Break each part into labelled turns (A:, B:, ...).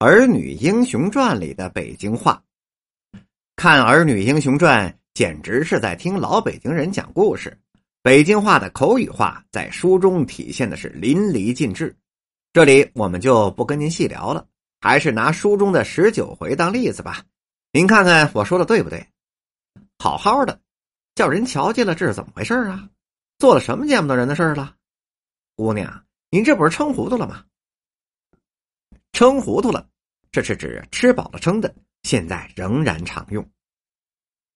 A: 儿女英雄传》里的北京话。看《儿女英雄传》，简直是在听老北京人讲故事。北京话的口语化在书中体现的是淋漓尽致。这里我们就不跟您细聊了，还是拿书中的十九回当例子吧。您看看我说的对不对？好好的，叫人瞧见了，这是怎么回事啊？做了什么见不得人的事了？姑娘，您这不是撑糊涂了吗？撑糊涂了，这是指吃饱了撑的，现在仍然常用。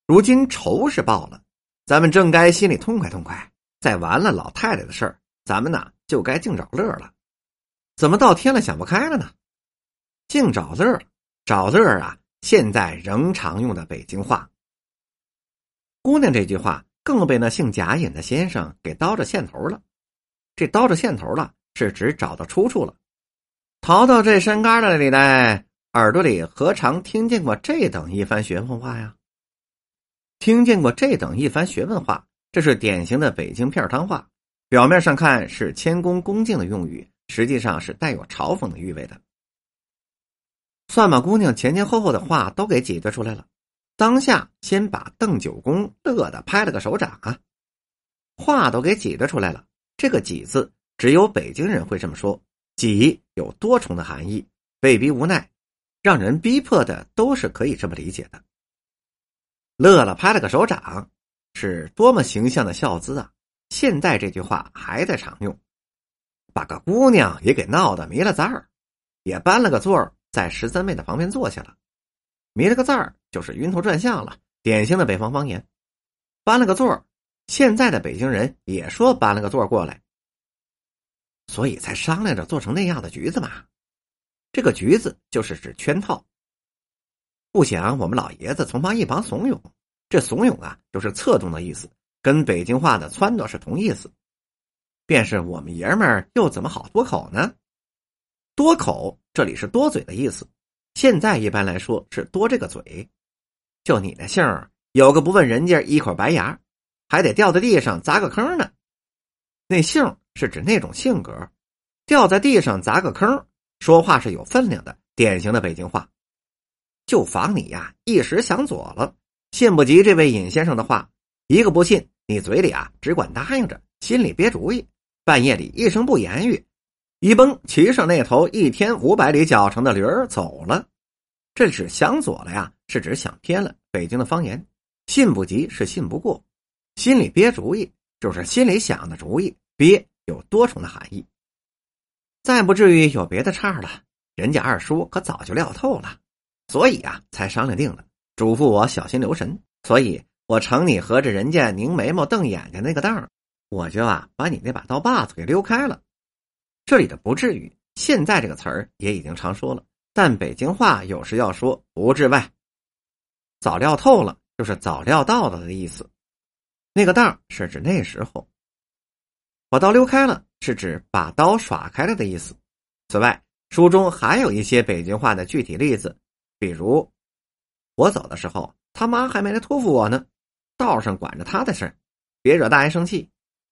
A: 如今仇是报了，咱们正该心里痛快痛快。再完了老太太的事儿，咱们呢就该净找乐了。怎么到天了想不开了呢？净找乐，找乐啊！现在仍常用的北京话。姑娘这句话更被那姓贾隐的先生给叨着线头了。这叨着线头了，是指找到出处了。逃到这山旮旯里来，耳朵里何尝听见过这等一番学问话呀？听见过这等一番学问话，这是典型的北京片儿汤话。表面上看是谦恭恭敬的用语，实际上是带有嘲讽的意味的。算把姑娘前前后后的话都给挤兑出来了，当下先把邓九公乐得拍了个手掌啊！话都给挤兑出来了，这个“挤”字只有北京人会这么说。己有多重的含义，被逼无奈，让人逼迫的都是可以这么理解的。乐乐拍了个手掌，是多么形象的笑姿啊！现在这句话还在常用，把个姑娘也给闹得迷了字儿，也搬了个座儿在十三妹的旁边坐下了。迷了个字儿就是晕头转向了，典型的北方方言。搬了个座儿，现在的北京人也说搬了个座儿过来。所以才商量着做成那样的橘子嘛，这个橘子就是指圈套。不想我们老爷子从旁一旁怂恿，这怂恿啊就是侧动的意思，跟北京话的撺掇是同意思。便是我们爷们儿又怎么好多口呢？多口这里是多嘴的意思，现在一般来说是多这个嘴。就你那姓儿，有个不问人家一口白牙，还得掉在地上砸个坑呢。那姓。是指那种性格，掉在地上砸个坑，说话是有分量的，典型的北京话。就防你呀一时想左了，信不及这位尹先生的话，一个不信，你嘴里啊只管答应着，心里憋主意，半夜里一声不言语，一蹦骑上那头一天五百里脚程的驴儿走了。这是想左了呀，是指想偏了。北京的方言，信不及是信不过，心里憋主意就是心里想的主意憋。有多重的含义，再不至于有别的岔了。人家二叔可早就料透了，所以啊，才商量定了，嘱咐我小心留神。所以我承你合着人家拧眉毛瞪眼睛那个当，我就啊把你那把刀把子给溜开了。这里的不至于，现在这个词儿也已经常说了，但北京话有时要说不至外，早料透了就是早料到了的意思。那个当是指那时候。把刀溜开了，是指把刀耍开了的意思。此外，书中还有一些北京话的具体例子，比如我走的时候，他妈还没来托付我呢，道上管着他的事别惹大爷生气。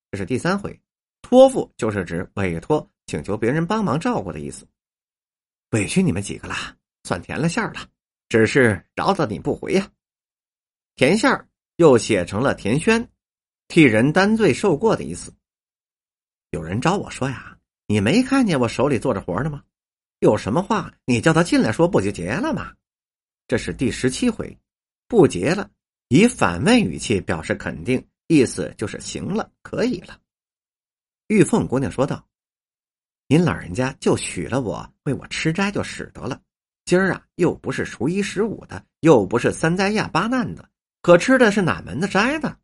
A: 这是第三回，托付就是指委托、请求别人帮忙照顾的意思。委屈你们几个了，算填了馅儿了，只是饶得你不回呀。填线又写成了填宣，替人担罪受过的意思。有人找我说呀，你没看见我手里做着活呢吗？有什么话你叫他进来说，不就结了吗？这是第十七回，不结了，以反问语气表示肯定，意思就是行了，可以了。玉凤姑娘说道：“您老人家就许了我，为我吃斋就使得了。今儿啊，又不是初一十五的，又不是三灾亚八难的，可吃的是哪门子斋呢？”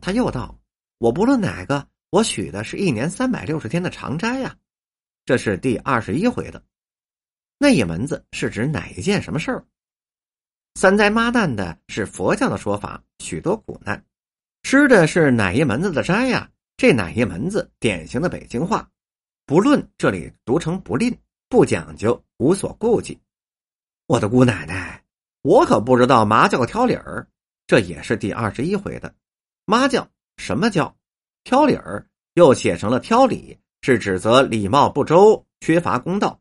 A: 他又道：“我不论哪个。”我许的是一年三百六十天的长斋呀，这是第二十一回的。那一门子是指哪一件什么事儿？三灾妈难的是佛教的说法，许多苦难。吃的是哪一门子的斋呀？这哪一门子典型的北京话，不论这里读成不吝，不讲究，无所顾忌。我的姑奶奶，我可不知道麻叫挑理儿，这也是第二十一回的。妈叫什么叫？挑理儿又写成了挑理，是指责礼貌不周、缺乏公道。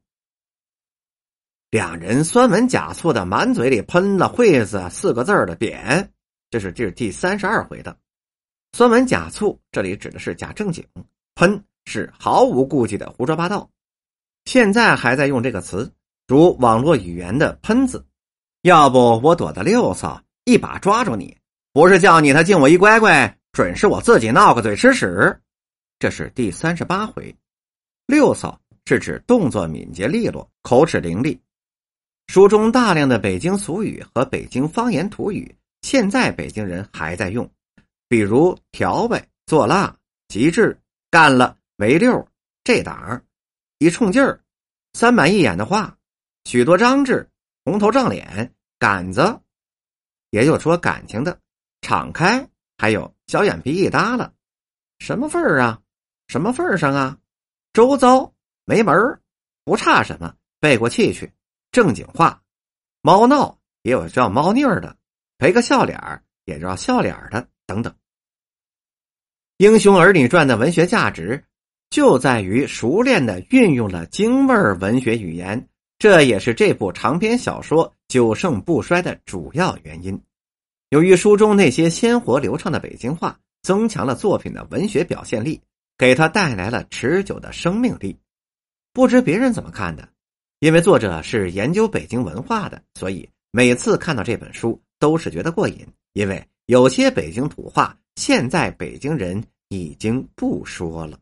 A: 两人酸文假醋的满嘴里喷了“惠子”四个字的匾，这是这是第三十二回的。酸文假醋，这里指的是假正经；喷是毫无顾忌的胡说八道。现在还在用这个词，如网络语言的“喷”子。要不我躲得溜索，一把抓住你，不是叫你他敬我一乖乖，准是我自己闹个嘴吃屎。这是第三十八回，六嫂是指动作敏捷利落，口齿伶俐。书中大量的北京俗语和北京方言土语，现在北京人还在用，比如调呗、做辣、极致、干了、没溜、这档、一冲劲儿、三板一眼的话、许多张志、红头胀脸、杆子，也有说感情的、敞开，还有小眼皮一耷拉，什么份儿啊？什么份儿上啊？周遭没门儿，不差什么，背过气去。正经话，猫闹也有叫猫腻儿的，赔个笑脸儿也叫笑脸儿的，等等。《英雄儿女传》的文学价值就在于熟练的运用了京味儿文学语言，这也是这部长篇小说久盛不衰的主要原因。由于书中那些鲜活流畅的北京话，增强了作品的文学表现力，给他带来了持久的生命力。不知别人怎么看的？因为作者是研究北京文化的，所以每次看到这本书都是觉得过瘾。因为有些北京土话，现在北京人已经不说了。